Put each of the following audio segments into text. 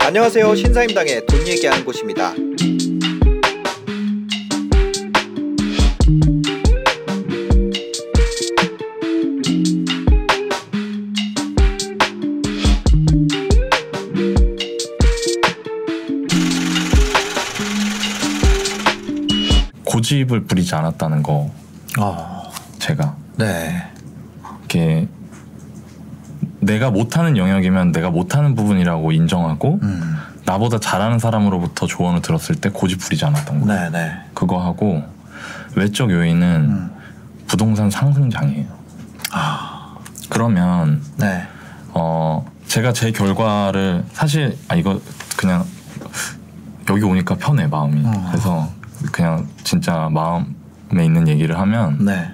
안녕하세요. 신사임당의 돈 얘기하는 곳입니다. 고집을 부리지 않았다는 거 어, 제가 네. 이렇게 내가 못하는 영역이면 내가 못하는 부분이라고 인정하고 음. 나보다 잘하는 사람으로부터 조언을 들었을 때 고집 부리지 않았던 거 네, 네. 그거 하고 외적 요인은 음. 부동산 상승장이에요. 아, 그러면 네. 어 제가 제 결과를 사실 아 이거 그냥 여기 오니까 편해 마음이 어. 그래서 그냥 진짜 마음에 있는 얘기를 하면 네.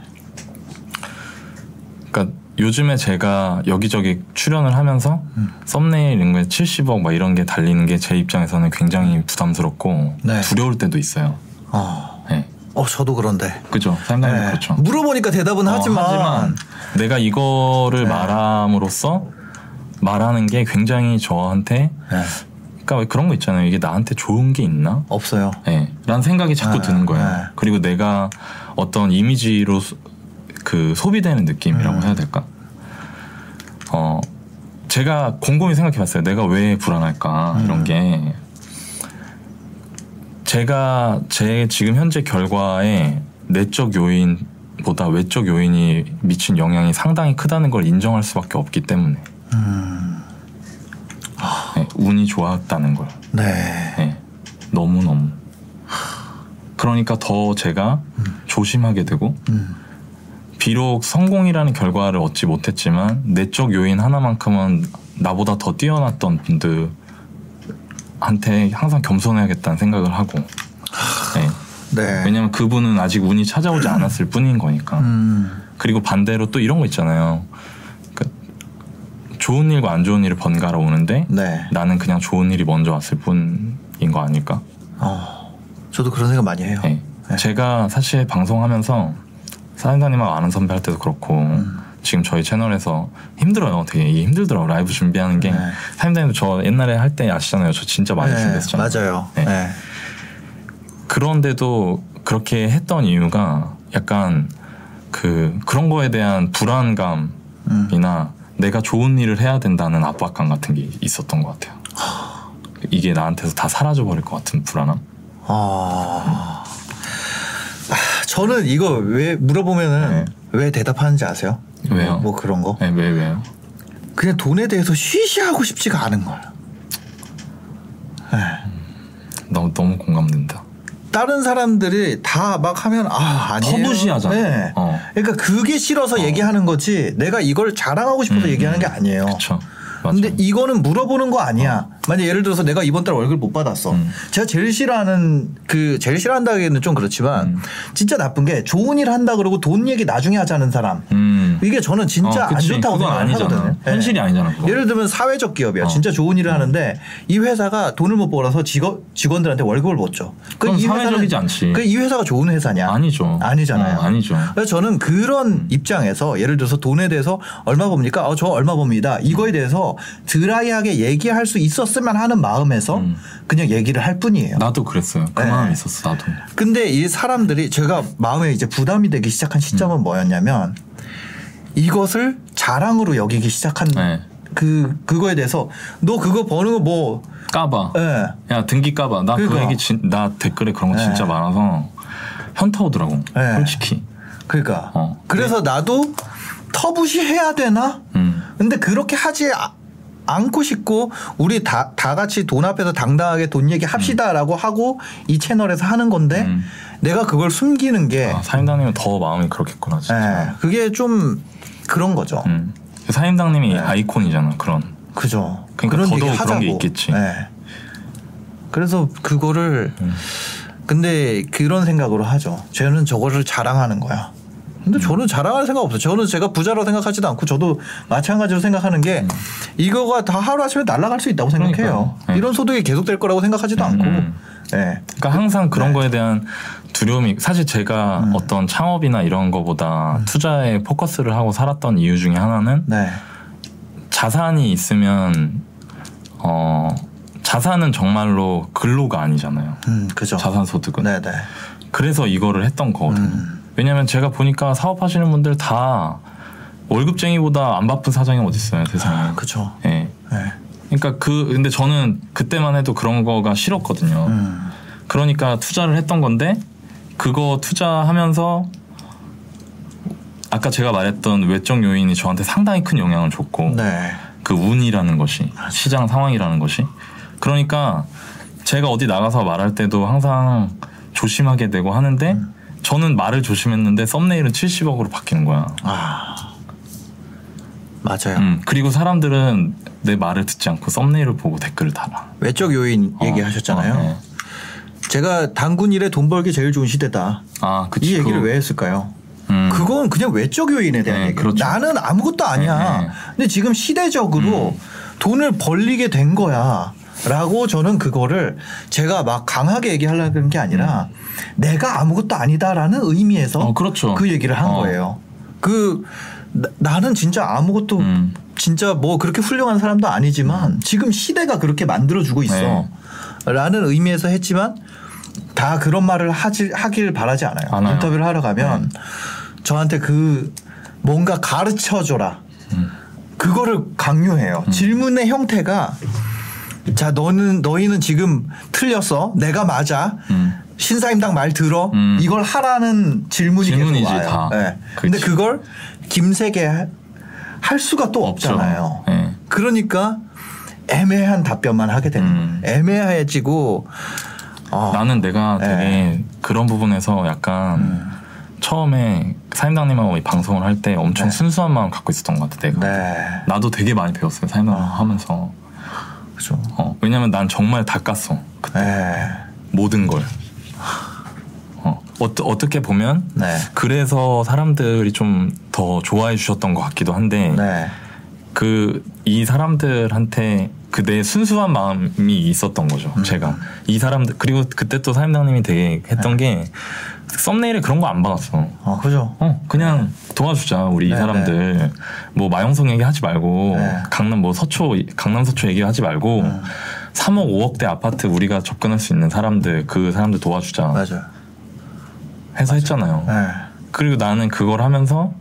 그러니까 요즘에 제가 여기저기 출연을 하면서 음. 썸네일 이런 거에 70억 막 이런 게 달리는 게 제 입장에서는 굉장히 부담스럽고 네. 두려울 때도 있어요. 어. 네. 어, 저도 그런데. 그죠? 사람들이 네. 그렇죠. 물어보니까 대답은 어, 하지만, 내가 이거를 네. 말함으로써 말하는 게 굉장히 저한테 네. 그러니까 왜 그런 거 있잖아요. 이게 나한테 좋은 게 있나? 없어요. 예. 라는 생각이 자꾸 네, 드는 거예요. 네. 그리고 내가 어떤 이미지로 소- 그 소비되는 느낌이라고 음. 해야 될까? 어, 제가 곰곰이 생각해 봤어요. 내가 왜 불안할까? 음. 이런 게. 제가 제 지금 현재 결과에 내적 요인보다 외적 요인이 미친 영향이 상당히 크다는 걸 인정할 수밖에 없기 때문에. 음. 예, 운이 좋았다는 걸. 네. 네. 너무 너무. 그러니까 더 제가 조심하게 되고 음. 비록 성공이라는 결과를 얻지 못했지만 내적 요인 하나만큼은 나보다 더 뛰어났던 분들한테 항상 겸손해야겠다는 생각을 하고. 네. 네. 왜냐면 그분은 아직 운이 찾아오지 않았을 뿐인 거니까. 음. 그리고 반대로 또 이런 거 있잖아요. 그 좋은 일과 안 좋은 일을 번갈아 오는데 네. 나는 그냥 좋은 일이 먼저 왔을 뿐인 거 아닐까? 어. 저도 그런 생각 많이 해요. 네. 네. 제가 사실 방송하면서 사장님하고 아는 선배 할 때도 그렇고 음. 지금 저희 채널에서 힘들어요. 되게 이게 힘들더라고 라이브 준비하는 게 네. 사장님도 저 옛날에 할 때 아시잖아요. 저 진짜 많이 네, 준비했잖아요. 맞아요. 네. 네. 그런데도 그렇게 했던 이유가 약간 그 그런 거에 대한 불안감이나 음. 내가 좋은 일을 해야 된다는 압박감 같은 게 있었던 것 같아요. 이게 나한테서 다 사라져 버릴 것 같은 불안함. 아. 아, 저는 이거 왜 물어보면은 네. 왜 대답하는지 아세요? 왜요? 뭐 그런 거? 네, 왜 왜요? 그냥 돈에 대해서 쉬쉬하고 싶지가 않은 거예요. 네. 너무 너무 공감된다. 다른 사람들이 다 막 하면 아 아니에요. 터부시하잖아. 네. 어. 그러니까 그게 싫어서 얘기하는 거지. 내가 이걸 자랑하고 싶어서 음, 얘기하는 게 음. 아니에요. 그렇죠. 맞아. 근데 이거는 물어보는 거 아니야. 만약 예를 들어서 내가 이번 달 월급 못 받았어. 음. 제가 제일 싫어하는 그 제일 싫어한다기에는 좀 그렇지만 음. 진짜 나쁜 게 좋은 일 한다 그러고 돈 얘기 나중에 하자는 사람. 음. 이게 저는 진짜 어, 안. 좋다고 그건 생각을 아니잖아. 하거든요. 네. 현실이 아니잖아. 그거. 예를 들면 사회적 기업이야. 어. 진짜 좋은 일을 하는데 이 회사가 돈을 못 벌어서 직원 직원들한테 월급을 못 줘. 그건 이 사회적이지 않지. 그 이 회사가 좋은 회사냐? 아니죠. 아니잖아요. 어, 아니죠. 그래서 저는 그런 음. 입장에서 예를 들어서 돈에 대해서 얼마 봅니까? 어, 저 얼마 봅니다. 이거에 대해서 드라이하게 얘기할 수 있었으면 하는 마음에서 음. 그냥 얘기를 할 뿐이에요. 나도 그랬어요. 그 네. 마음 이 있었어. 나도. 근데 이 사람들이 제가 마음에 이제 부담이 되기 시작한 시점은 음. 뭐였냐면 이것을 자랑으로 여기기 시작한 네. 그 그거에 대해서 너 그거 버는 거뭐 까봐. 예. 야 등기 까봐. 나그 그러니까. 얘기 진, 나 댓글에 그런 거 네. 진짜 많아서 현타 오더라고. 네. 솔직히. 그러니까 어. 그래서 나도 터부시 해야 되나? 음. 근데 그렇게 하지 아- 않고 싶고 우리 다, 다 같이 돈 앞에서 당당하게 돈 얘기 합시다라고 하고 이 채널에서 하는 건데 음. 내가 그걸 숨기는 게 아, 사임당님은 더 마음이 그렇겠구나 진짜. 예, 그게 좀 그런 거죠. 음. 사임당님이 네. 아이콘이잖아. 그런. 그죠. 그러니까 더더욱 그런 게 하자고. 있겠지. 예. 그래서 그거를 음. 근데 그런 생각으로 하죠. 쟤는 저거를 자랑하는 거야. 근데 저는 자랑할 생각 없어요. 저는 제가 부자라고 생각하지도 않고 저도 마찬가지로 생각하는 게 이거가 다 하루아침에 날아갈 수 있다고 생각해요. 음. 그러니까요. 네. 이런 소득이 계속될 거라고 생각하지도 음. 않고 네. 그러니까 항상 그런 거에 대한 두려움이 사실 제가 음. 어떤 창업이나 이런 거보다 투자에 포커스를 하고 살았던 이유 중에 하나는 네. 자산이 있으면 어 자산은 정말로 근로가 아니잖아요. 음, 그죠. 자산 소득은. 네, 네. 그래서 이거를 했던 거거든요. 음. 왜냐면 제가 보니까 사업하시는 분들 다 월급쟁이보다 안 바쁜 사장이 어디 있어요, 세상에. 아, 그죠. 예. 네. 그러니까 그 근데 저는 그때만 해도 그런 거가 싫었거든요. 음. 그러니까 투자를 했던 건데 그거 투자하면서 아까 제가 말했던 외적 요인이 저한테 상당히 큰 영향을 줬고 네. 그 운이라는 것이 시장 상황이라는 것이 그러니까 제가 어디 나가서 말할 때도 항상 조심하게 되고 하는데 저는 말을 조심했는데 썸네일은 70억으로 바뀌는 거야. 아. 맞아요. 음, 그리고 사람들은 내 말을 듣지 않고 썸네일을 보고 댓글을 달아. 외적 요인 어, 얘기하셨잖아요. 어, 네. 제가 당군 일에 돈 벌기 제일 좋은 시대다. 아, 그치. 이 얘기를 그- 왜 했을까요? 음. 그건 그냥 외적 요인에 대한 네, 얘기예요. 그렇죠. 나는 아무것도 아니야. 네, 네. 근데 지금 시대적으로 돈을 벌리게 된 거야. 라고 저는 그거를 제가 막 강하게 얘기하려는 게 아니라 내가 아무것도 아니다라는 의미에서 어, 그렇죠. 그 얘기를 한 어. 거예요. 그 나, 는 진짜 아무것도 음. 진짜 뭐 그렇게 훌륭한 사람도 아니지만 지금 시대가 그렇게 만들어주고 있어. 네. 라는 의미에서 했지만 다 그런 말을 하지, 하길 바라지 않아요. 않아요. 네. 인터뷰를 하러 가면 저한테 그 뭔가 가르쳐 줘라. 음. 그거를 강요해요. 질문의 형태가 자 너는 너희는 지금 틀렸어. 내가 맞아. 음. 신사임당 말 들어. 음. 이걸 하라는 질문이 질문이지, 계속 와요. 다. 네. 근데. 그걸 김세계 하- 할 수가 또. 없잖아요. 네. 그러니까 애매한 답변만 하게 되는 음. 거예요. 애매해지고 어, 나는 내가 네. 되게 그런 부분에서 약간 음. 처음에 사임당님하고 이 방송을 할 때 엄청 네. 순수한 마음 갖고 있었던 것 같아 내가. 네. 나도 되게 많이 배웠어요 사임당 하면서. 그죠. 어, 왜냐면 난 정말 다 깠어 그때 네. 모든 걸. 어, 어떻게 보면 네. 그래서 사람들이 좀 더 좋아해 주셨던 것 같기도 한데 네. 그이 사람들한테 그내 순수한 마음이 있었던 거죠. 음. 제가 이 사람들 그리고 그때 또 사임당님이 되게 했던 게 썸네일에 그런 거안 박았어. 어, 그죠. 어 그냥 도와주자 우리 이 네, 사람들 뭐 마영성 얘기하지 말고 네. 강남 뭐 서초 강남 서초 얘기하지 말고 음. 3억 5억대 아파트 우리가 접근할 수 있는 사람들 그 사람들 도와주자 맞아요. 해서 했잖아요. 네. 그리고 나는 그걸 하면서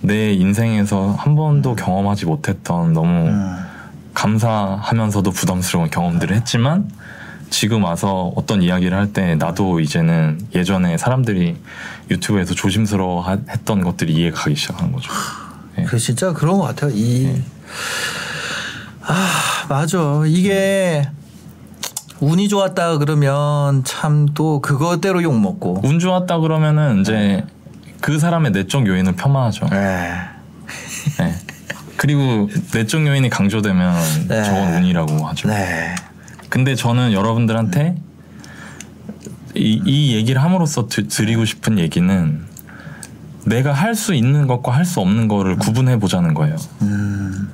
내 인생에서 한 번도 경험하지 못했던 너무 음. 감사하면서도 부담스러운 경험들을 했지만 지금 와서 어떤 이야기를 할 때 나도 이제는 예전에 사람들이 유튜브에서 조심스러워 하- 했던 것들이 이해가 가기 시작하는 거죠. 네. 그 진짜 그런 것 같아요. 이 아, 맞아. 이게 운이 좋았다 그러면 참 또 그거대로 욕 먹고. 운 좋았다 그러면은 이제 그 사람의 내적 요인을 폄하하죠. 네. 네. 그리고 내적 요인이 강조되면 네. 저건 운이라고 하죠. 네. 근데 저는 여러분들한테 이, 이 얘기를 함으로써 드, 드리고 싶은 얘기는 내가 할 수 있는 것과 할 수 없는 거를 구분해 보자는 거예요. 음.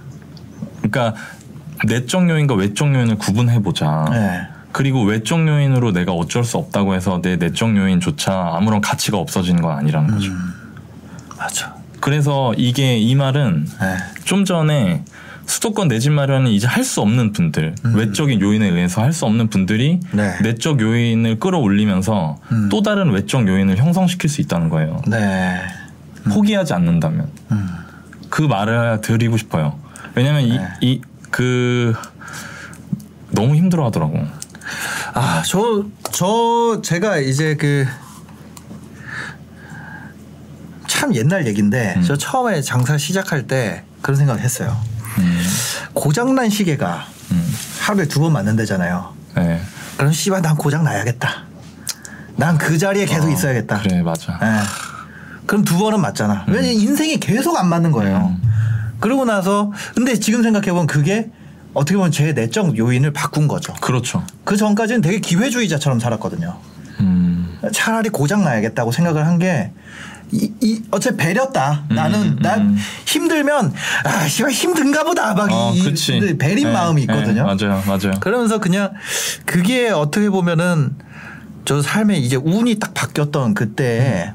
그러니까 내적 요인과 외적 요인을 구분해 보자. 네. 그리고 외적 요인으로 내가 어쩔 수 없다고 해서 내 내적 요인조차 아무런 가치가 없어지는 건 아니라는 거죠. 음. 맞아. 그래서 이게 이 말은 네. 좀 전에 수도권 내 집 마련이 이제 할 수 없는 분들 외적인 요인에 의해서 할 수 없는 분들이 음. 네. 내적 요인을 끌어올리면서 음. 또 다른 외적 요인을 형성시킬 수 있다는 거예요. 네. 포기하지 않는다면 음. 그 말을 드리고 싶어요. 왜냐면 네. 이이그 너무 힘들어하더라고. 아, 저, 저, 제가 이제 그, 참 옛날 얘기인데, 음. 저 처음에 장사 시작할 때 그런 생각을 했어요. 음, 고장난 시계가 음, 하루에 두 번 맞는다잖아요. 네. 그럼 씨발, 난 고장 나야겠다. 난 그 자리에 계속 어, 있어야겠다. 그래 맞아. 예. 그럼 두 번은 맞잖아. 왜냐면 인생이 계속 안 맞는 거예요. 음. 그러고 나서, 근데 지금 생각해보면 그게 어떻게 보면 제 내적 요인을 바꾼 거죠. 그렇죠. 그 전까지는 되게 기회주의자처럼 살았거든요. 음, 차라리 고장 나야겠다고 생각을 한 게 이, 이 어차피 배렸다. 음, 나는 음, 난 음. 힘들면 아 씨발 힘든가 보다 막 어, 이. 이 배린 네, 마음이 네, 있거든요. 맞아요, 맞아요. 그러면서 그냥 그게 어떻게 보면은 저 삶에 이제 운이 딱 바뀌었던 그때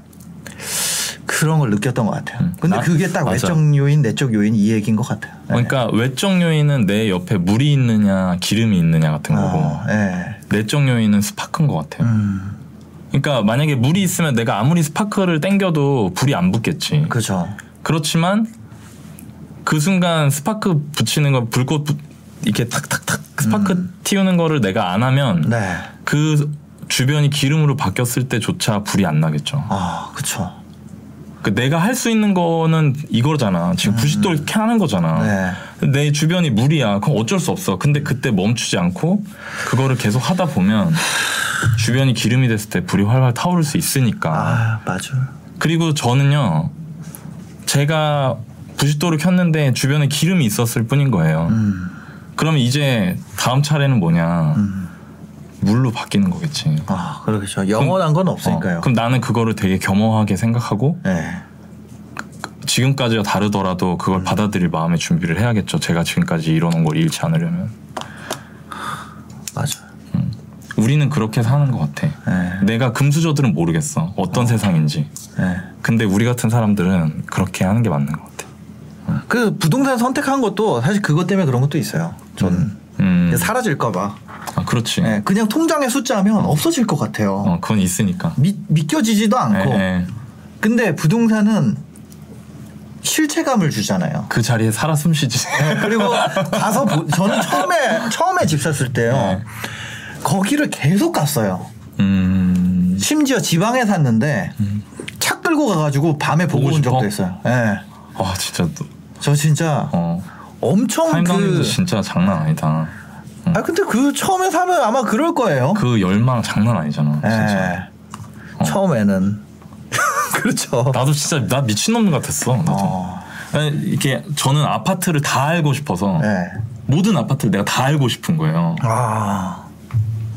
그런 걸 느꼈던 것 같아요. 음. 근데 나- 그게 딱 맞아. 외적 요인, 내적 요인 이 얘기인 것 같아요. 네. 그러니까 외적 요인은 내 옆에 물이 있느냐 기름이 있느냐 같은 거고 어, 예. 내적 요인은 스파크인 것 같아요. 음, 그러니까 만약에 물이 있으면 내가 아무리 스파크를 땡겨도 불이 안 붙겠지. 그죠. 그렇지만 그 순간 스파크 붙이는 거 불꽃 붙- 이렇게 탁탁탁 스파크 튀우는 거를 내가 안 하면 음. 네. 그 주변이 기름으로 바뀌었을 때조차 불이 안 나겠죠. 아, 그쵸. 그 내가 할 수 있는 거는 이거잖아. 지금 부싯돌 이렇게 하는 거잖아. 네. 내 주변이 물이야. 그럼 어쩔 수 없어. 근데 그때 멈추지 않고 그거를 계속 하다 보면 주변이 기름이 됐을 때 불이 활활 타오를 수 있으니까. 아, 맞아. 그리고 저는요. 제가 부싯돌을 켰는데 주변에 기름이 있었을 뿐인 거예요. 음, 그러면 이제 다음 차례는 뭐냐. 음. 물로 바뀌는 거겠지. 아, 그러겠죠. 영원한 건 없으니까요. 어, 그럼 나는 그거를 되게 겸허하게 생각하고 네. 지금까지와 다르더라도 그걸 음. 받아들일 마음의 준비를 해야겠죠. 제가 지금까지 이뤄놓은 걸 잃지 않으려면. 맞아. 우리는 그렇게 사는 것 같아. 네. 내가 금수저들은 모르겠어. 어떤 세상인지. 네. 근데 우리 같은 사람들은 그렇게 하는 게 맞는 것 같아. 그 부동산 선택한 것도 사실 그것 때문에 그런 것도 있어요. 저는 음. 사라질까봐. 아, 그렇지. 네, 그냥 통장의 숫자면 없어질 것 같아요. 어, 그건 있으니까. 믿, 믿겨지지도 않고. 예, 예. 근데 부동산은 실체감을 주잖아요. 그 자리에 살아 숨쉬지. 네, 그리고 가서 보- 저는 처음에 처음에 집 샀을 때요. 네. 거기를 계속 갔어요. 음. 심지어 지방에 샀는데 차 끌고 가가지고 밤에 보고, 보고 온 적도? 있어요. 예. 와, 진짜. 너- 저 진짜 어. 엄청 사임당님도 그. 진짜 장난 아니다. 아 근데 그 처음에 사면 아마 그럴 거예요. 그 열망 장난 아니잖아. 진짜. 예. 처음에는 그렇죠. 나도 진짜 나 미친놈 같았어. 나도. 어. 이게 저는 아파트를 다 알고 싶어서 네. 모든 아파트를 내가 다 알고 싶은 거예요. 아.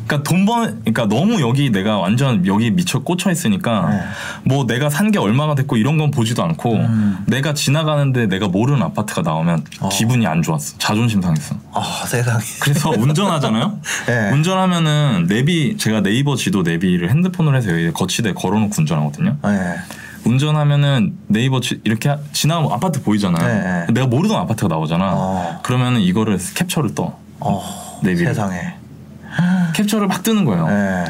그러니까 돈 번, 그러니까 너무 여기 내가 완전 여기 미쳐 꽂혀 있으니까 네. 뭐 내가 산 게 얼마가 됐고 이런 건 보지도 않고 음. 내가 지나가는데 내가 모르는 아파트가 나오면 어. 기분이 안 좋았어. 자존심 상했어. 아 세상에. 그래서 운전하잖아요. 네. 운전하면은 내비 제가 네이버 지도 내비를 핸드폰으로 해서 여기 거치대에 걸어놓고 운전하거든요. 네. 운전하면은 네이버 지, 이렇게 하- 지나가면 아파트 보이잖아요. 네, 네. 내가 모르던 아파트가 나오잖아. 어. 그러면은 이거를 캡처를 떠. 어. 세상에. 캡처를 막 뜨는 거예요. 네.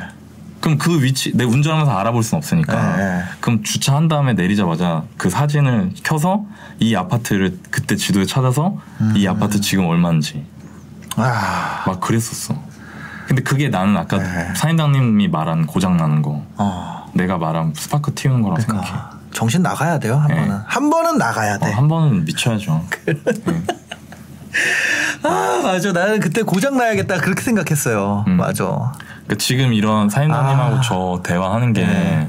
그럼 그 위치 내 운전하면서 알아볼 순 없으니까. 네, 네. 그럼 주차한 다음에 내리자마자 그 사진을 켜서 이 아파트를 그때 지도에 찾아서 음. 이 아파트 지금 얼마인지 아. 막 그랬었어. 근데 그게 나는 아까 네. 사임당님이 말한 고장 나는 거, 어. 내가 말한 스파크 튀우는 거라고 생각해. 그러니까 정신 나가야 돼요 한 네. 번은. 한 번은 나가야 어, 돼. 한 번은 미쳐야죠. 네. 아 맞아. 나는 그때 고장 나야겠다 그렇게 생각했어요. 음. 맞아. 그러니까 지금 이런 사인장님하고 아. 저 대화하는 게 네.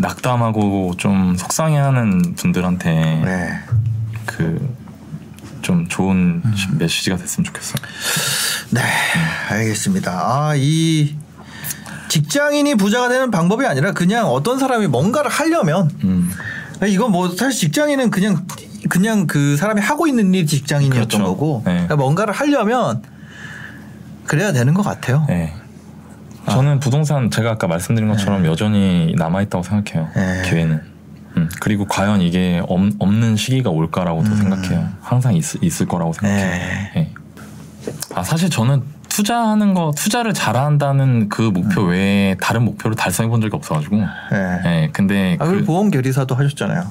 낙담하고 좀 속상해하는 분들한테 네. 그좀 좋은 음. 메시지가 됐으면 좋겠어. 네, 알겠습니다. 아, 이 직장인이 부자가 되는 방법이 아니라 그냥 어떤 사람이 뭔가를 하려면 음. 이건 뭐 사실 직장인은 그냥 그냥 그 사람이 하고 있는 일이 직장인이었던 그렇죠. 거고 네. 그러니까 뭔가를 하려면 그래야 되는 것 같아요. 네. 저는 부동산 제가 아까 말씀드린 것처럼 여전히 남아 있다고 생각해요. 네. 기회는. 음, 그리고 과연 이게 없, 없는 시기가 올까라고도 생각해요. 항상 있, 있을 거라고 생각해요. 음. 네. 예. 아 사실 저는 투자하는 거 투자를 잘한다는 그 목표 음. 외에 다른 목표를 달성해 본 적이 없어가지고. 네. 예. 근데 아, 그- 보험 결의사도 하셨잖아요.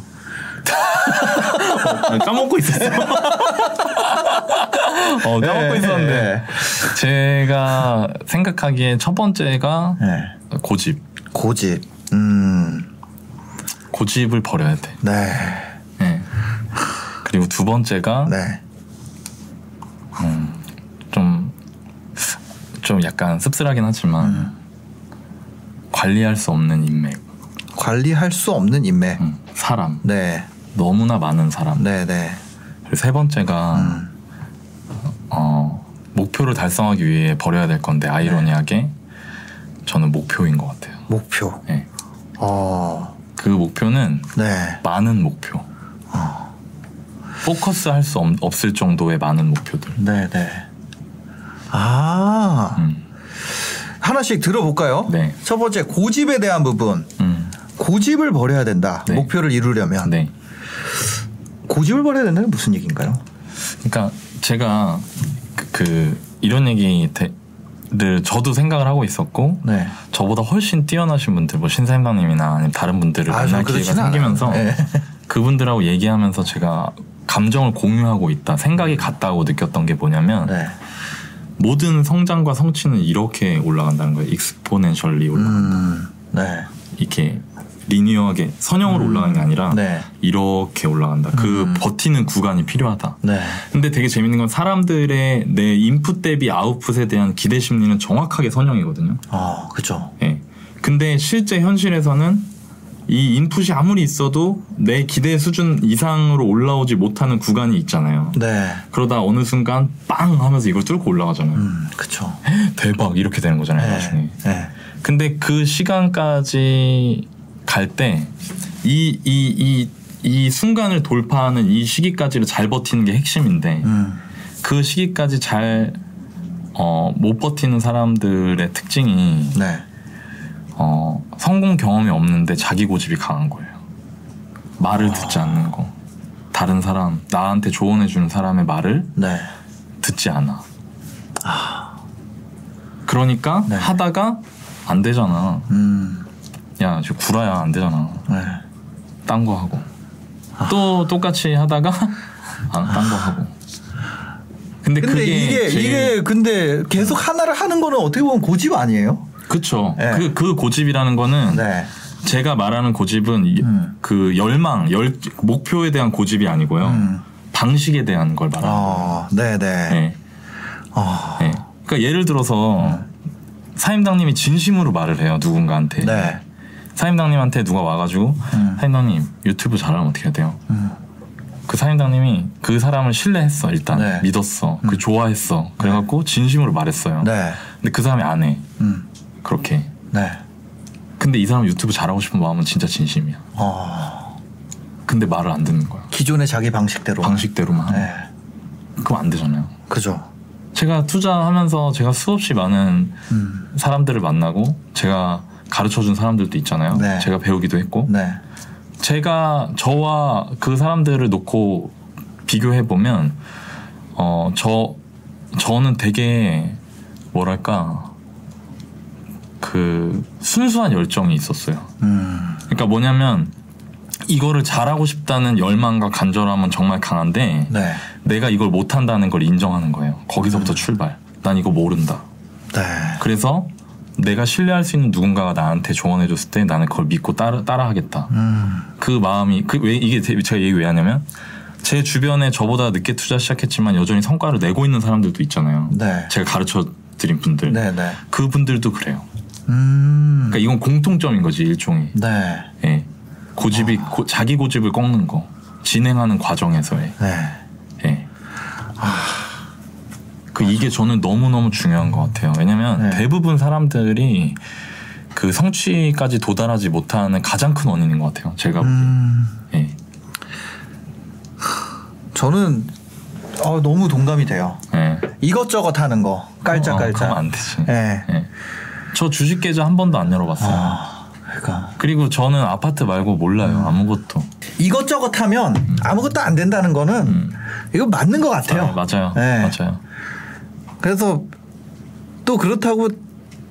아, 까먹고 있었어. 어, 까먹고 네. 있었는데 제가 생각하기에 첫 번째가 네. 고집. 고집. 음. 고집을 버려야 돼. 네. 예. 그리고 두 번째가 네. 좀, 좀 약간 씁쓸하긴 하지만 음. 관리할 수 없는 인맥. 관리할 수 없는 인맥. 음, 사람. 네. 너무나 많은 사람. 네, 네. 그리고 세 번째가 음. 어, 목표를 달성하기 위해 버려야 될 건데 아이러니하게 저는 목표인 것 같아요. 목표. 예. 어. 그 목표는 네. 많은 목표. 포커스 할 수 없을 정도의 많은 목표들. 네, 네. 아. 음. 하나씩 들어볼까요? 네. 첫 번째 고집에 대한 부분. 음. 고집을 버려야 된다. 네. 목표를 이루려면 네. 고집을 버려야 된다는 무슨 얘기인가요? 그러니까 제가 그, 그 이런 얘기를 저도 생각을 하고 있었고 네. 저보다 훨씬 뛰어나신 분들 뭐 신사임당님이나 아니면 다른 분들을 아, 만날 저 기회가 생기면서. 네. 그분들하고 얘기하면서 제가 감정을 공유하고 있다 생각이 같다고 느꼈던 게 뭐냐면 네. 모든 성장과 성취는 이렇게 올라간다는 거예요 익스포넨셜리 올라간다 음. 네. 이렇게 리니어하게 선형으로 올라가는 게 아니라 네. 이렇게 올라간다 그 음. 버티는 구간이 필요하다 네. 근데 되게 재밌는 건 사람들의 내 인풋 대비 아웃풋에 대한 기대 심리는 정확하게 선형이거든요. 어, 그죠. 예. 근데 실제 현실에서는 이 인풋이 아무리 있어도 내 기대 수준 이상으로 올라오지 못하는 구간이 있잖아요. 네. 그러다 어느 순간 빵 하면서 이걸 뚫고 올라가잖아요. 음, 그쵸. 대박 이렇게 되는 거잖아요. 나중에. 네. 네. 근데 그 시간까지 갈 때 이 이 이 이 순간을 돌파하는 이 시기까지를 잘 버티는 게 핵심인데 음. 그 시기까지 잘 어, 못 버티는 사람들의 특징이 네. 어, 성공 경험이 없는데 자기 고집이 강한 거예요. 말을 듣지 않는 거. 다른 사람, 나한테 조언해 주는 사람의 말을 네. 듣지 않아. 그러니까 네. 하다가 안 되잖아. 음. 야, 저 구라야 안 되잖아. 네. 딴거 하고. 또 똑같이 하다가 안, 딴거 하고. 근데, 근데 그게 이게 제일- 이게 근데 계속 하나를 하는 거는 어떻게 보면 고집 아니에요? 그쵸. 네. 그, 그 고집이라는 거는 네. 제가 말하는 고집은 이- 음. 그 열망, 열, 목표에 대한 고집이 아니고요. 음. 방식에 대한 걸 말하는 거예요. 어, 네, 네. 네. 어. 네. 그러니까 예를 들어서 사임당님이 진심으로 말을 해요 누군가한테. 네. 사임당님한테 누가 와가지고 음. 사임당님 유튜브 잘하면 어떻게 해야 돼요? 음. 그 사임당님이 그 사람을 신뢰했어 일단 네. 믿었어 그 좋아했어 그래갖고 진심으로 말했어요. 네. 근데 그 사람이 안 해. 음. 그렇게. 네. 근데 이 사람 유튜브 잘하고 싶은 마음은 진짜 진심이야. 어. 근데 말을 안 듣는 거야. 기존의 자기 방식대로. 방식대로만. 네. 그럼 안 되잖아요. 그죠. 제가 투자하면서 제가 수없이 많은 음. 사람들을 만나고 제가 가르쳐 준 사람들도 있잖아요. 네. 제가 배우기도 했고 네. 제가 저와 그 사람들을 놓고 비교해 보면 어 저 저는 되게 뭐랄까 그 순수한 열정이 있었어요. 음. 그러니까 뭐냐면 이거를 잘하고 싶다는 열망과 간절함은 정말 강한데 네. 내가 이걸 못한다는 걸 인정하는 거예요. 거기서부터 출발. 난 이거 모른다. 네. 그래서 내가 신뢰할 수 있는 누군가가 나한테 조언해줬을 때 나는 그걸 믿고 따라 따라하겠다. 음. 그 마음이 그 왜 이게 제- 제가 얘기 왜 하냐면 제 주변에 저보다 늦게 투자 시작했지만 여전히 성과를 내고 있는 사람들도 있잖아요. 네. 제가 가르쳐 드린 분들. 네, 네. 그 분들도 그래요. 음. 그러니까 이건 공통점인 거지 일종의. 네. 예. 고집이 고- 자기 고집을 꺾는 거. 진행하는 과정에서의. 네. 예. 그 이게 저는 너무 너무 중요한 것 같아요. 왜냐면 네. 대부분 사람들이 그 성취까지 도달하지 못하는 가장 큰 원인인 것 같아요. 제가 보기엔. 음. 예. 저는 어, 너무 동감이 돼요. 예. 이것저것 하는 거. 어, 깔짝깔짝. 그러면 안 되지. 예. 예. 저 주식 계좌 한 번도 안 열어봤어요. 아, 그러니까 그리고 저는 아파트 말고 몰라요. 아무것도. 이것저것 하면 아무것도 안 된다는 거는 음. 이거 맞는 것 같아요. 아, 맞아요. 네. 맞아요. 그래서 또 그렇다고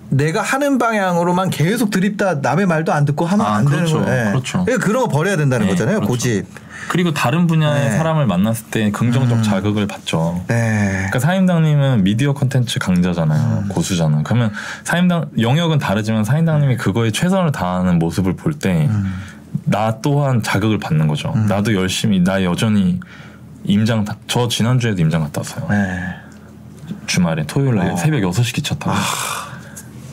내가 하는 방향으로만 계속 드립다 남의 말도 안 듣고 하면 아, 안 그렇죠. 되는 거예요. 예. 그렇죠. 그러니까 그런 거 버려야 된다는 네, 거잖아요. 그렇죠. 고집. 그리고 다른 분야의 네. 사람을 만났을 때 긍정적 음. 자극을 받죠. 네. 그러니까 사임당님은 미디어 컨텐츠 강자잖아요. 음. 고수잖아요. 그러면 사임당 영역은 다르지만 사임당님이 그거에 최선을 다하는 모습을 볼 때나 음. 또한 자극을 받는 거죠. 나도 열심히 나 여전히 임장 다- 저 지난주에도 임장 갔다 왔어요. 네. 주말에 토요일 날 어. 새벽 6시 기차 타고.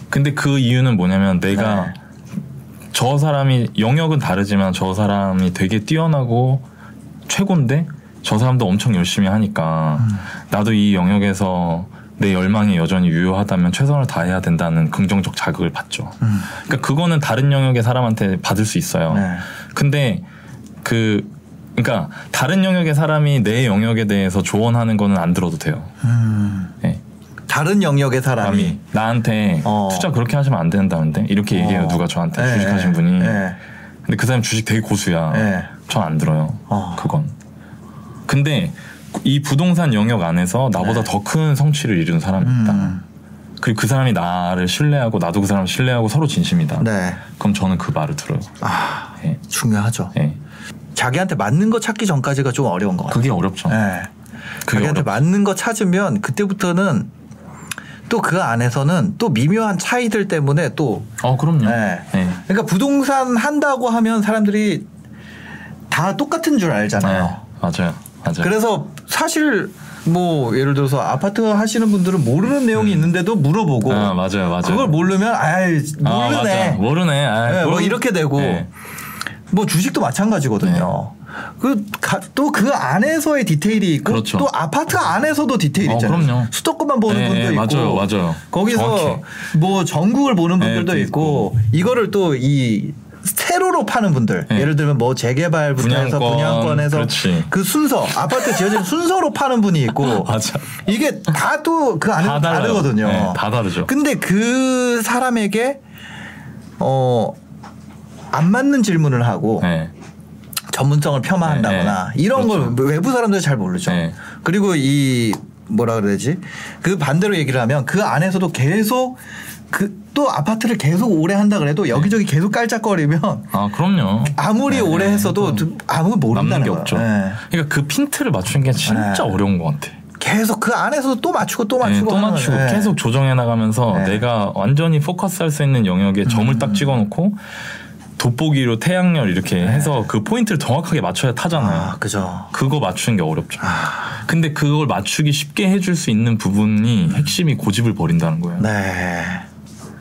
근데 그 이유는 뭐냐면 내가 네. 저 사람이 영역은 다르지만 저 사람이 되게 뛰어나고 최고인데 저 사람도 엄청 열심히 하니까 음. 나도 이 영역에서 내 열망이 여전히 유효하다면 최선을 다해야 된다는 긍정적 자극을 받죠. 음. 그러니까 그거는 다른 영역의 사람한테 받을 수 있어요. 네. 근데 그 그러니까 다른 영역의 사람이 내 영역에 대해서 조언하는 거는 안 들어도 돼요. 음. 예. 다른 영역의 사람이 남이 나한테 어. 투자 그렇게 하시면 안 된다는데 이렇게 얘기해요 어. 누가 저한테 예, 주식하신 예, 분이 예. 근데 그 사람 주식 되게 고수야 예. 전안 들어요 어. 그건 근데 이 부동산 영역 안에서 나보다 네. 더큰 성취를 이룬 사람이 있다 음. 그리고 그 사람이 나를 신뢰하고 나도 그 사람을 신뢰하고 서로 진심이다 네. 그럼 저는 그 말을 들어요 아, 예. 중요하죠. 예. 자기한테 맞는 거 찾기 전까지가 좀 어려운 것 같아요. 그게 어렵죠 네. 그게 자기한테 어렵죠. 맞는 거 찾으면 그때부터는 또 그 안에서는 또 미묘한 차이들 때문에 또 어 그럼요 네. 예. 그러니까 부동산 한다고 하면 사람들이 다 똑같은 줄 알잖아요. 네, 맞아요 맞아요 그래서 사실 뭐 예를 들어서 아파트 하시는 분들은 모르는 내용이 있는데도 물어보고 음. 아, 맞아요, 맞아요. 그걸 모르면 아이 아, 모르네. 맞아. 모르네 아, 네, 뭐 이렇게 되고 네. 뭐 주식도 마찬가지거든요. 그또그 안에서의 디테일이 있고 그렇죠. 또 아파트 안에서도 디테일이 어, 있잖아요. 그럼요. 수도권만 보는 네, 분도 네, 있고 맞아요, 맞아요. 거기서 정확해. 뭐 전국을 보는 네, 분들도 또 있고 이거를 또 이 세로로 파는 분들 네. 예를 들면 뭐 재개발부터 해서 분양권, 분양권에서 그렇지. 그 순서 아파트 지어지는 순서로 파는 분이 있고 맞아. 이게 다 또 그 안에 다 달라요. 다르거든요. 네, 다 다르죠. 근데 그 사람에게 어 안 맞는 질문을 하고 네. 전문성을 폄하한다거나 네, 네. 이런 그렇죠. 걸 외부 사람들이 잘 모르죠. 네. 그리고 이 뭐라 그래야지 그 반대로 얘기를 하면 그 안에서도 계속 그 또 아파트를 계속 오래 한다 그래도 여기저기 계속 깔짝거리면 아 그럼요. 아무리 네, 오래 네. 했어도 아무 모른다는 게 거예요. 없죠. 네. 그러니까 그 핀트를 맞추는 게 진짜 네. 어려운 것 같아. 계속 그 안에서도 또 맞추고 또 네, 맞추고 또 하는 맞추고. 네. 계속 조정해 나가면서 네. 내가 완전히 포커스할 수 있는 영역에 점을 음. 딱 찍어놓고 돋보기로 태양열 이렇게 해서 그 포인트를 정확하게 맞춰야 타잖아요. 네. 아 그죠. 그거 맞추는 게 어렵죠. 아, 근데 그걸 맞추기 쉽게 해줄 수 있는 부분이 핵심이 고집을 버린다는 거예요. 네.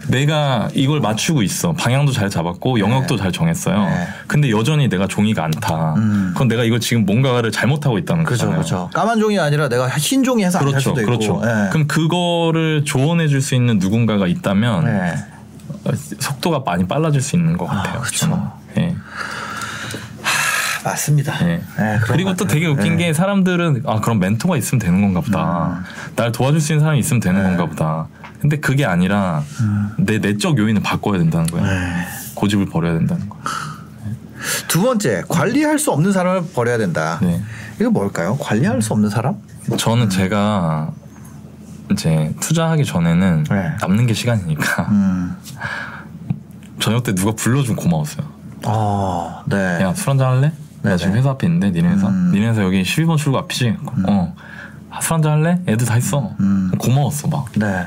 내가 이걸 맞추고 있어. 방향도 잘 잡았고 영역도 잘 정했어요. 네. 근데 여전히 내가 종이가 안 타. 음. 그건 내가 이걸 지금 뭔가를 잘못하고 있다는 거잖아요. 그죠. 까만 종이 아니라 내가 흰 종이 해서 그렇죠, 수도 그렇죠. 있고. 예. 그럼 그거를 조언해 줄 수 있는 누군가가 있다면 네. 어, 속도가 많이 빨라질 수 있는 것 아, 같아요. 그쵸. 저는. 예. 맞습니다. 예. 네, 그런 그리고 것 또. 되게 웃긴 네. 게 사람들은 아 그럼 멘토가 있으면 되는 건가 보다. 날 도와줄 수 있는 사람이 있으면 되는 네. 건가 보다. 근데 그게 아니라 내 내적 요인을 바꿔야 된다는 거예요. 음. 네. 고집을 버려야 된다는 거예요. 두 번째 관리할 수 없는 사람을 버려야 된다. 네. 이거 뭘까요? 관리할 수 없는 사람? 저는 제가 이제 투자하기 전에는 네. 남는 게 시간이니까 음. 저녁 때 누가 불러주면 고마웠어요. 어, 네. 야 술 한잔 할래? 나 지금 회사 앞에 있는데 니네 회사 음. 니네 회사 여기 12번 출구 앞이지? 어. 아, 술 한잔 할래? 애들 다 있어. 음. 고마웠어 막. 네.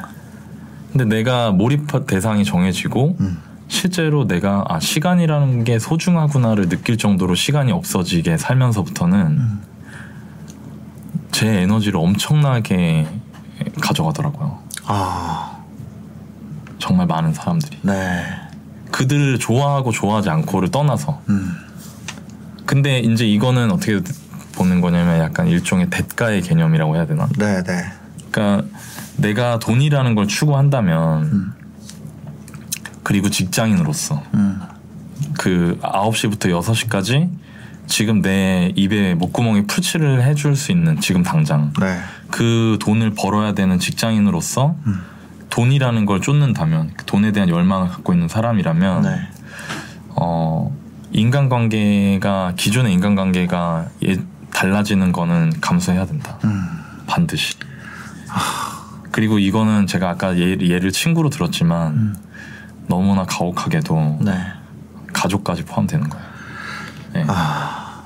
근데 내가 몰입 대상이 정해지고 음. 실제로 내가 아 시간이라는 게 소중하구나를 느낄 정도로 시간이 없어지게 살면서부터는 음. 제 에너지를 엄청나게 가져가더라고요. 아, 정말 많은 사람들이 네. 그들을 좋아하고 좋아하지 않고를 떠나서 음. 근데 이제 이거는 어떻게 보는 거냐면 약간 일종의 대가의 개념이라고 해야 되나? 네, 네. 그러니까 내가 돈이라는 걸 추구한다면 음. 그리고 직장인으로서 음. 그 9시부터 6시까지 지금 내 입에 목구멍에 풀칠을 해줄 수 있는 지금 당장 네. 그 돈을 벌어야 되는 직장인으로서 음. 돈이라는 걸 쫓는다면 그 돈에 대한 열망을 갖고 있는 사람이라면 네. 어 인간관계가 기존의 인간관계가 예, 달라지는 거는 감수해야 된다 음. 반드시 그리고 이거는 제가 아까 예, 예를 친구로 들었지만 너무나 가혹하게도 음. 네. 가족까지 포함되는 거예요 네. 아,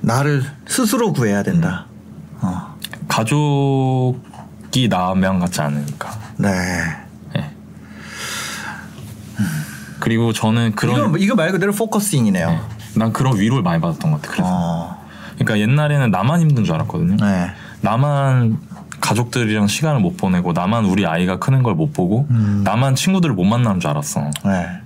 나를 스스로 구해야 된다. 어. 가족이 나면 같지 않으니까 네. 네. 그리고 저는 그런 이거, 이거 말 그대로 포커싱이네요. 네. 난 그런 위로를 많이 받았던 것 같아 그래서 어. 그러니까 옛날에는 나만 힘든 줄 알았거든요 네. 나만 가족들이랑 시간을 못 보내고 나만 우리 아이가 크는 걸 못 보고 음. 나만 친구들을 못 만나는 줄 알았어. 네.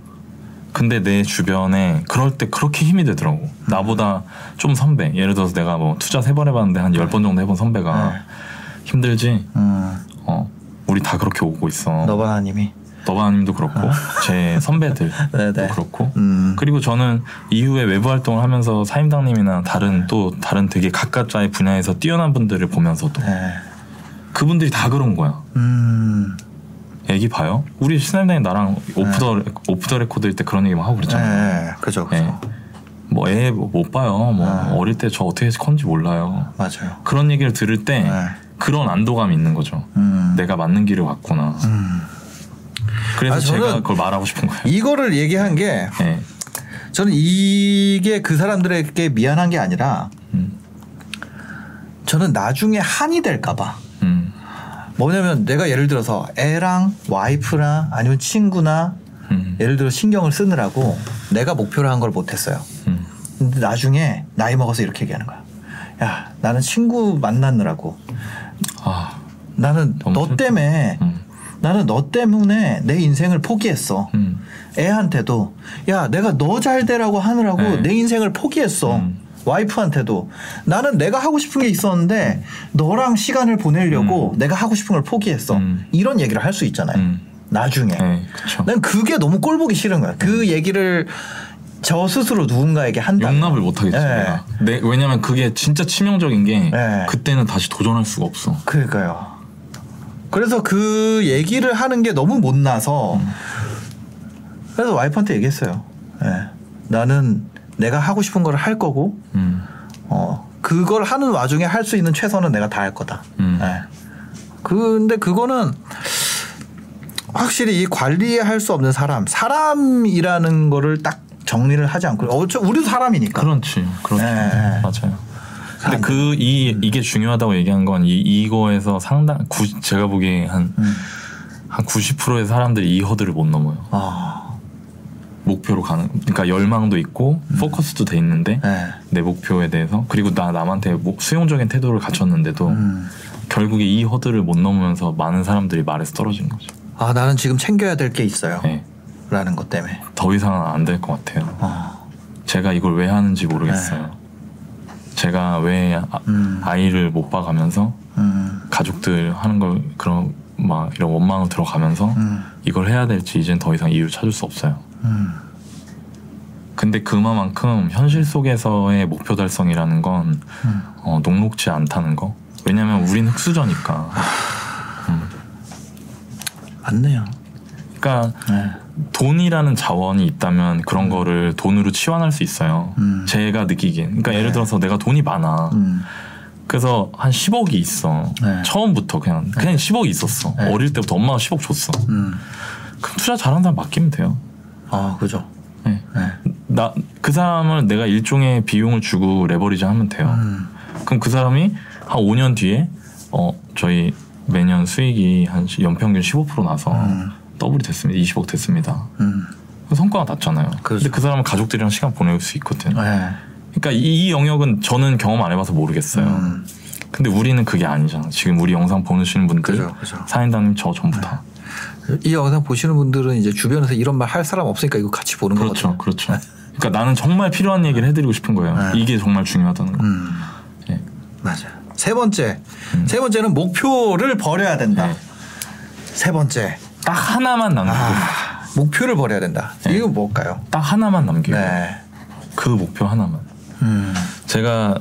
근데 내 주변에 그럴 때 그렇게 힘이 되더라고. 나보다 좀 선배. 예를 들어서 내가 뭐 투자 세 번 해봤는데 한 열 번 정도 해본 선배가 네. 힘들지. 음. 어, 우리 다 그렇게 오고 있어. 너바나님이. 너바님도 그렇고 제 선배들도 네네. 그렇고. 음. 그리고 저는 이후에 외부 활동을 하면서 사임당님이나 다른 또 다른 되게 각각자의 분야에서 뛰어난 분들을 보면서도 네. 그분들이 다 그런 거야. 음. 애기 봐요? 우리 신사임당이 나랑 off the off the record일 때 그런 얘기만 하고 그랬잖아요. 네, 그죠, 예. 그죠. 뭐애 못 봐요. 뭐 네. 어릴 때 저 어떻게 컸는지 몰라요. 맞아요. 그런 얘기를 들을 때 네. 그런 안도감이 있는 거죠. 음. 내가 맞는 길을 갔구나. 음. 그래서 아, 제가 그걸 말하고 싶은 거예요. 이거를 얘기한 게 예. 저는 이게 그 사람들에게 미안한 게 아니라 음. 저는 나중에 한이 될까봐. 음. 뭐냐면 내가 예를 들어서 애랑 와이프나 아니면 친구나 음. 예를 들어 신경을 쓰느라고 내가 목표로 한걸 못했어요. 음. 근데 나중에 나이 먹어서 이렇게 얘기하는 거야. 야, 나는 친구 만나느라고 아. 나는 너 슬프다. 때문에 음. 나는 너 때문에 내 인생을 포기했어. 음. 애한테도 야 내가 너 잘 되라고 하느라고 네. 내 인생을 포기했어. 음. 와이프한테도 나는 내가 하고 싶은 게 있었는데 너랑 시간을 보내려고 내가 하고 싶은 걸 포기했어. 음. 이런 얘기를 할 수 있잖아요. 음. 나중에. 네. 난 그게 너무 꼴 보기 싫은 거야. 그 얘기를 저 스스로 누군가에게 한다. 용납을 못 하겠지. 네. 내, 왜냐면 그게 진짜 치명적인 게 네. 그때는 다시 도전할 수가 없어. 그러니까요. 그래서 그 얘기를 하는 게 너무 못나서 음. 그래서 와이프한테 얘기했어요. 예. 나는 내가 하고 싶은 걸 할 거고 음. 어 그걸 하는 와중에 할 수 있는 최선은 내가 다 할 거다. 음. 예. 근데 그거는 확실히 이 관리할 수 없는 사람, 사람이라는 거를 딱 정리를 하지 않고 어차 우리도 사람이니까. 그렇지. 그렇지. 네, 네. 맞아요. 근데 그 이 이게 중요하다고 얘기한 건 이 이거에서 상당 구, 제가 보기에 한 음. 한 90%의 사람들이 이 허들을 못 넘어요. 아, 목표로 가는 그러니까 열망도 있고 포커스도 돼 있는데 예. 내 목표에 대해서 그리고 나 남한테 뭐 수용적인 태도를 갖췄는데도 음. 결국에 이 허들을 못 넘으면서 많은 사람들이 말에서 떨어지는 거죠. 아 나는 지금 챙겨야 될 게 있어요. 네. 라는 것 때문에. 더 이상은 안 될 것 같아요. 어. 제가 이걸 왜 하는지 모르겠어요. 제가 왜 아, 네. 음. 아이를 못 봐가면서 음. 가족들 하는 걸 그런 막 이런 원망을 들어가면서 음. 이걸 해야 될지 이젠 더 이상 이유를 찾을 수 없어요. 음. 근데 그만큼 현실 속에서의 목표 달성이라는 건 음. 어, 녹록지 않다는 거. 왜냐면 우린 흑수저니까. 맞네요. 그러니까 네. 돈이라는 자원이 있다면 그런 거를 돈으로 치환할 수 있어요. 음. 제가 느끼기엔. 그러니까 예를 네. 들어서 내가 돈이 많아. 음. 그래서 한 10억이 있어. 네. 처음부터 그냥 그냥 10억이 있었어. 네. 어릴 때부터 엄마가 10억 줬어. 음. 그럼 투자 잘하는 사람 맡기면 돼요. 아 그죠. 네. 네. 나그 사람을 내가 일종의 비용을 주고 레버리지 하면 돼요. 음. 그럼 그 사람이 한 5년 뒤에 어 저희 매년 수익이 한 연평균 15% 나서 음. 더블이 됐습니다. 20억 됐습니다. 음. 성과가 났잖아요. 그렇죠. 근데 그 사람은 가족들이랑 시간 보낼 수 있거든. 요 네. 그러니까 이, 이 영역은 저는 경험 안 해봐서 모르겠어요. 음. 근데 우리는 그게 아니잖아. 지금 우리 영상 보시는 분들, 그죠, 그죠. 사인당님 저 전부 다. 이 영상 보시는 분들은 이제 주변에서 이런 말 할 사람 없으니까 이거 같이 보는 그렇죠, 거거든요. 그렇죠. 그러니까 나는 정말 필요한 얘기를 해드리고 싶은 거예요. 네. 이게 정말 중요하다는 거. 음. 예. 맞아. 세 번째. 음. 세 번째는 목표를 버려야 된다. 네. 세 번째. 딱 하나만 남기고, 아, 목표를 버려야 된다. 네. 이거 뭘까요? 딱 하나만 남기고, 네. 그 목표 하나만. 음. 제가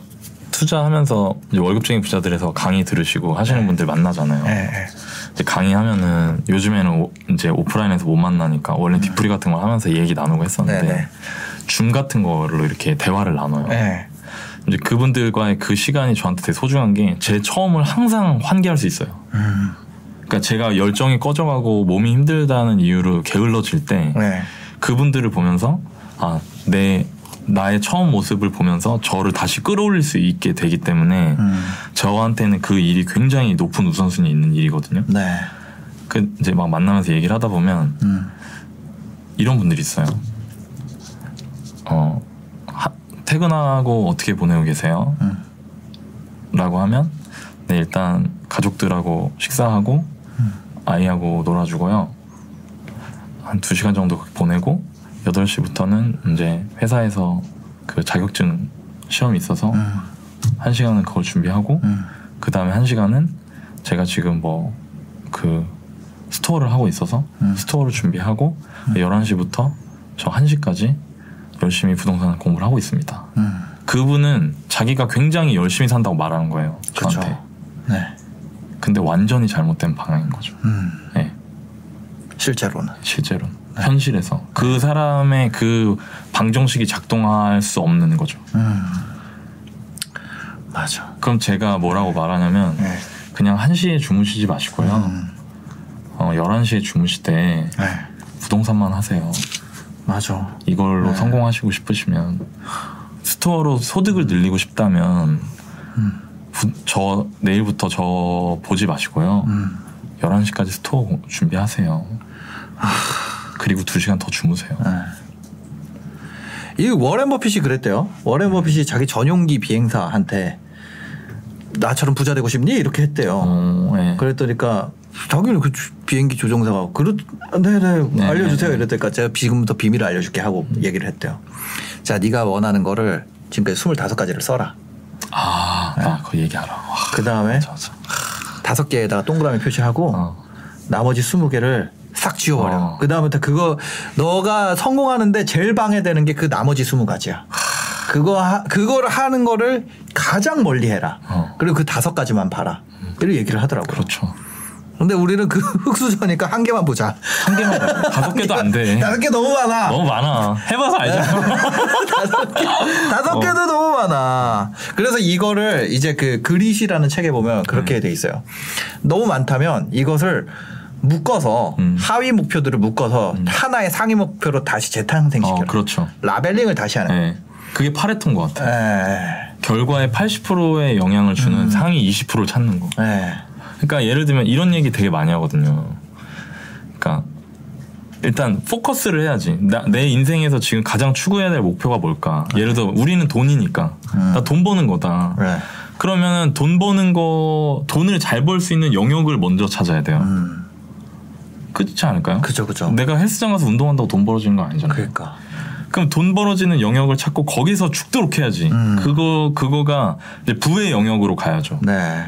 투자하면서 월급쟁이 부자들에서 강의 들으시고 하시는 네. 분들 만나잖아요. 네. 네. 이제 강의하면은 요즘에는 오- 이제 오프라인에서 못 만나니까 원래 디프리 같은 걸 하면서 얘기 나누고 했었는데 음. 네네. 줌 같은 걸로 이렇게 대화를 나눠요. 네. 이제 그분들과의 그 시간이 저한테 되게 소중한 게 제 처음을 항상 환기할 수 있어요. 음. 그러니까 제가 열정이 꺼져가고 몸이 힘들다는 이유로 게을러질 때 네. 그분들을 보면서 아내 나의 처음 모습을 보면서 저를 다시 끌어올릴 수 있게 되기 때문에 음. 저한테는 그 일이 굉장히 높은 우선순위에 있는 일이거든요. 네. 그 이제 막 만나면서 얘기를 하다 보면 음. 이런 분들이 있어요. 어 하- 퇴근하고 어떻게 보내고 계세요? 음. 라고 하면 네 일단 가족들하고 식사하고 음. 아이하고 놀아주고요. 한두 시간 정도 보내고 8시부터는 이제 회사에서 그 자격증 시험이 있어서 음. 한 시간은 그걸 준비하고 음. 그 다음에 한 시간은 제가 지금 뭐 그 store를 하고 있어서 음. store를 준비하고 11시부터 저 1시까지 열심히 부동산 공부를 하고 있습니다. 음. 그분은 자기가 굉장히 열심히 산다고 말하는 거예요. 저한테. 네. 근데 완전히 잘못된 방향인 거죠. 음, 네, 실제로는. 실제로 네. 현실에서 그 사람의 그 방정식이 작동할 수 없는 거죠. 음. 맞아. 그럼 제가 뭐라고 말하냐면 네. 그냥 1시에 주무시지 마시고요. 음. 어, 11시에 주무실 때 네. 부동산만 하세요. 맞아. 이걸로 네. 성공하시고 싶으시면 store로 소득을 늘리고 싶다면 부- 저 내일부터 저 보지 마시고요. 음. 11시까지 store 공- 준비하세요. 그리고 2시간 더 주무세요. 네. 이 워렌 버핏이 그랬대요. 워렌 버핏이 자기 전용기 비행사한테 나처럼 부자 되고 싶니? 이렇게 했대요. 어, 예. 그랬더니까 자기는 그 주- 비행기 조종사가 그렇 네네 네, 알려주세요 네, 네. 이랬더니까 제가 지금부터 비밀을 알려줄게 하고 얘기를 했대요. 자 네가 원하는 거를 지금까지 25가지를 써라. 아, 나 그거 얘기하라. 와, 그 다음에. 다섯 개에다가 동그라미 표시하고 어. 나머지 20개를 싹 지워버려. 어. 그 다음부터 그거 너가 성공하는데 제일 방해되는 게 그 나머지 20가지야. 그거 하, 그거를 하는 거를 가장 멀리 해라. 어. 그리고 그 다섯 가지만 봐라. 이렇게 얘기를 하더라고요. 그렇죠. 근데 우리는 그 흑수저니까 한 개만 보자. 한 개만 다섯 개도 안 돼. 다섯 개 너무 많아. 너무 많아. 해봐서 알잖아. 다섯 개, 다섯 어. 개도 너무 많아. 그래서 이거를 이제 그 그릿이라는 책에 보면 그렇게 네. 돼 있어요. 너무 많다면 이것을 묶어서 음. 하위 목표들을 묶어서 하나의 상위 목표로 다시 재탄생시켜. 어, 그렇죠. 라벨링을 다시 하는. 예. 그게 파레토인 것 같아. 에. 결과에 80%의 영향을 주는 음. 상위 20%를 찾는 거. 에. 그러니까 예를 들면 이런 얘기 되게 많이 하거든요. 그러니까 일단 포커스를 해야지. 나, 내 인생에서 지금 가장 추구해야 될 목표가 뭘까? 예를 들어 우리는 돈이니까 음. 나돈 버는 거다. 네. 그러면은 돈 버는 거 돈을 잘 벌 수 있는 영역을 먼저 찾아야 돼요. 음. 그렇지 않을까요? 그죠, 그죠. 내가 헬스장 가서 운동한다고 돈 벌어지는 거 아니잖아요. 그러니까. 그럼 돈 벌어지는 영역을 찾고 거기서 죽도록 해야지. 음. 그거 그거가 이제 부의 영역으로 가야죠. 네.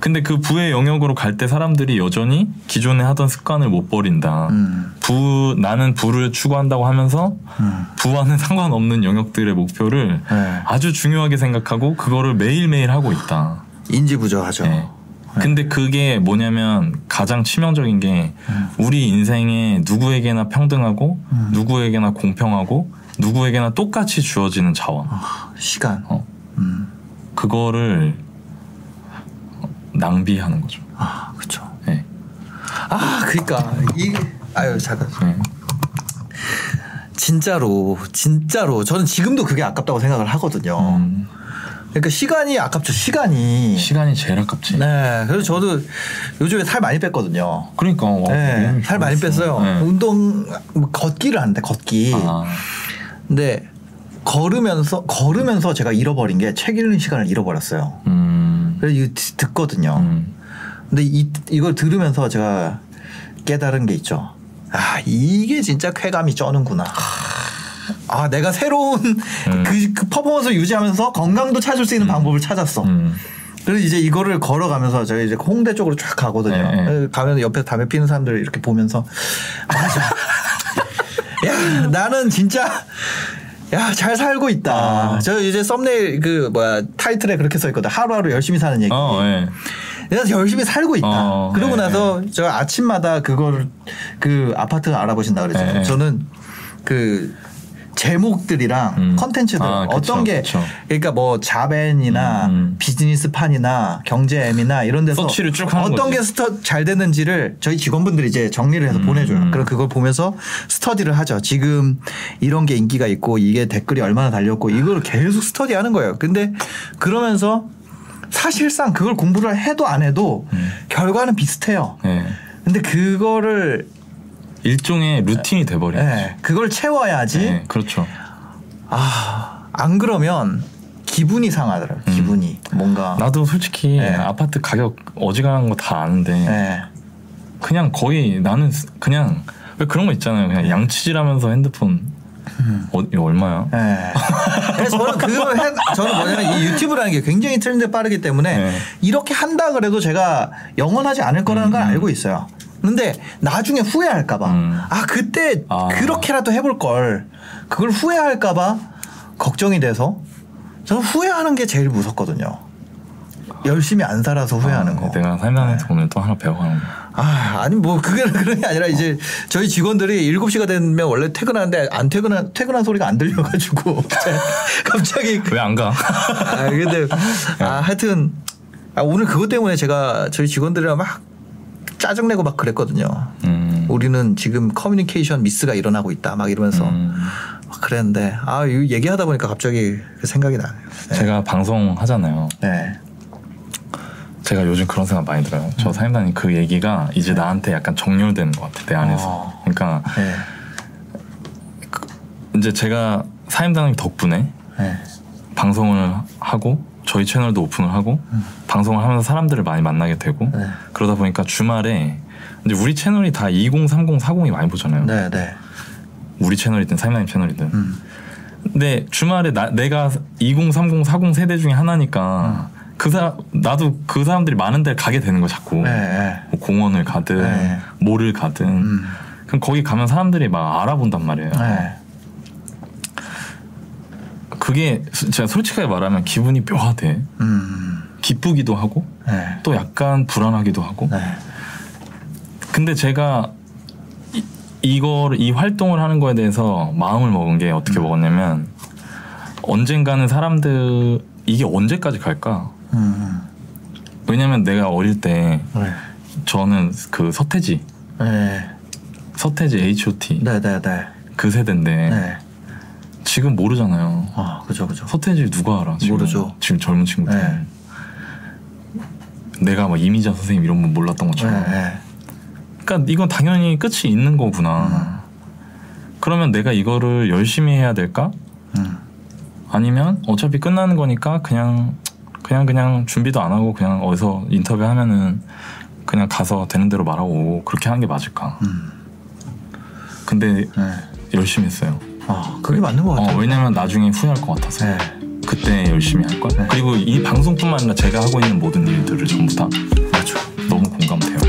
근데 그 부의 영역으로 갈 때 사람들이 여전히 기존에 하던 습관을 못 버린다. 음. 부 나는 부를 추구한다고 하면서 음. 부와는 상관없는 영역들의 목표를 네. 아주 중요하게 생각하고 그거를 매일매일 하고 있다. 인지 부조하죠. 네. 근데 그게 뭐냐면 가장 치명적인 게 우리 인생에 누구에게나 평등하고 음. 누구에게나 공평하고 누구에게나 똑같이 주어지는 자원. 시간. 어. 음. 그거를 낭비하는 거죠. 아, 그렇죠. 네. 아, 그러니까 이 아유 잠깐. 네. 진짜로 진짜로 저는 지금도 그게 아깝다고 생각을 하거든요. 음, 그러니까 시간이 아깝죠. 시간이. 시간이 제일 아깝지. 네. 그래서 저도 요즘에 살 많이 뺐거든요. 그러니까 와, 네, 살 많이. 뺐어요. 네. 운동 뭐 걷기를 하는데 걷기. 아, 근데 걸으면서 걸으면서 제가 잃어버린 게 책 읽는 시간을 잃어버렸어요. 음, 그래서 이거 듣- 듣거든요. 음, 근데 이, 이걸 들으면서 제가 깨달은 게 있죠. 아, 이게 진짜 쾌감이 쩌는구나. 아, 내가 새로운 그, 그 퍼포먼스를 유지하면서 건강도 찾을 수 있는 방법을 찾았어. 음. 그래서 이제 이거를 걸어가면서 저희 이제 홍대 쪽으로 쫙 가거든요. 네, 네. 가면 옆에 담배 피는 사람들을 이렇게 보면서 맞아. 야, 나는 진짜 야, 잘 살고 있다. 아. 저 이제 썸네일 그 뭐야 타이틀에 그렇게 써 있거든. 하루하루 열심히 사는 얘기. 어, 예. 내가 열심히 살고 있다. 어, 그러고 네, 나서 저 아침마다 그거를 그 아파트 알아보신다 그랬잖아요. 네, 네. 저는 그 제목들이랑 음. 컨텐츠들 아, 그쵸, 어떤 게 그쵸. 그러니까 뭐 자벤이나 음, 음. 비즈니스판이나 경제엠이나 이런 데서 서치를 쭉 하는 어떤 거지. 게 스터 잘 됐는지를 저희 직원분들이 이제 정리를 해서 음, 보내줘요. 음. 그럼 그걸 보면서 스터디를 하죠. 지금 이런 게 인기가 있고 이게 댓글이 얼마나 달렸고 이걸 계속 스터디하는 거예요. 근데 그러면서 사실상 그걸 공부를 해도 안 해도 음. 결과는 비슷해요. 예. 근데 그거를 일종의 루틴이 돼버려. 예, 그걸 채워야지. 네, 그렇죠. 아, 안 그러면 기분이 상하더라고요. 음. 기분이 뭔가. 나도 솔직히 네. 아파트 가격 어지간한 거 다 아는데 예. 그냥 거의 나는 스- 그냥 왜 그런 거 있잖아요. 그냥 양치질하면서 핸드폰 어, 이거 얼마야? 예. 그래서 저는 그걸 해, 저는 뭐냐면 이 유튜브라는 게 굉장히 트렌드 빠르기 때문에 네. 이렇게 한다 그래도 제가 영원하지 않을 거라는 걸 음. 알고 있어요. 근데 나중에 후회할까봐 음. 아 그때 아. 그렇게라도 해볼 걸 그걸 후회할까봐 걱정이 돼서 저는 후회하는 게 제일 무섭거든요. 열심히 안 살아서 후회하는 아, 거. 내가 살면서 오늘 또 하나 배워가는 거. 아, 아니 뭐 그게 그런 게 아니라 이제 저희 직원들이 7시가 되면 원래 퇴근하는데 안 퇴근한 퇴근한 소리가 안 들려 가지고 갑자기 왜 안 가? 아 근데 아 하여튼 아, 오늘 그것 때문에 제가 저희 직원들이랑 막 짜증내고 막 그랬거든요. 음. 우리는 지금 커뮤니케이션 미스가 일어나고 있다 막 이러면서 음. 막 그랬는데 아 얘기하다 보니까 갑자기 그 생각이 나네요. 네. 제가 방송 하잖아요. 네. 제가 요즘 그런 생각 많이 들어요. 음. 저 사임단이 그 얘기가 이제 나한테 약간 정렬되는 것 같아 내 안에서. 어. 그러니까 네. 이제 제가 사임단님 덕분에 네. 방송을 하고 저희 채널도 오픈을 하고 방송을 하면서 사람들을 많이 만나게 되고 음. 네. 그러다 보니까 주말에 이제 우리 채널이 다 20, 30, 40이 많이 보잖아요. 네. 네. 우리 채널이든 사임단님 채널이든. 음. 근데 주말에 나, 내가 20, 30, 40 세대 중에 하나니까 그 사, 나도 그 사람들이 많은 데를 가게 되는 거 자꾸. 네. 네. 뭐 공원을 가든 네. 몰을 가든 음. 그럼 거기 가면 사람들이 막 알아본단 말이에요. 네. 그게 수- 제가 솔직하게 말하면 기분이 묘하대. 음. 기쁘기도 하고 네. 또 약간 불안하기도 하고. 네. 근데 제가 이, 이걸 이 활동을 하는 거에 대해서 마음을 먹은 게 음. 어떻게 먹었냐면 언젠가는 사람들 이게 언제까지 갈까? 음. 왜냐면 내가 어릴 때 네. 저는 그 서태지 네. 서태지 H.O.T 네. 네. 네. 그 세대인데 네. 지금 모르잖아요. 아, 그죠, 그죠. 서태지 누가 알아? 지금? 모르죠. 지금 젊은 친구들. 네. 내가 막 이미자 선생님 이런 분 몰랐던 네. 것처럼. 네. 그러니까 이건 당연히 끝이 있는 거구나. 그러면 내가 이거를 열심히 해야 될까? 음. 아니면 어차피 끝나는 거니까 그냥 그냥 그냥 준비도 안 하고 그냥 어디서 인터뷰 하면은 그냥 가서 되는 대로 말하고 그렇게 하는 게 맞을까? 음. 근데 네. 열심히 했어요. 아, 그게 맞는 것 어, 같아요. 왜냐면 나중에 후회할 것 같아서. 네. 그때 열심히 할 거야. 네. 그리고 이 방송뿐만 아니라 제가 하고 있는 모든 일들을 전부 다 맞죠. 너무 공감돼요.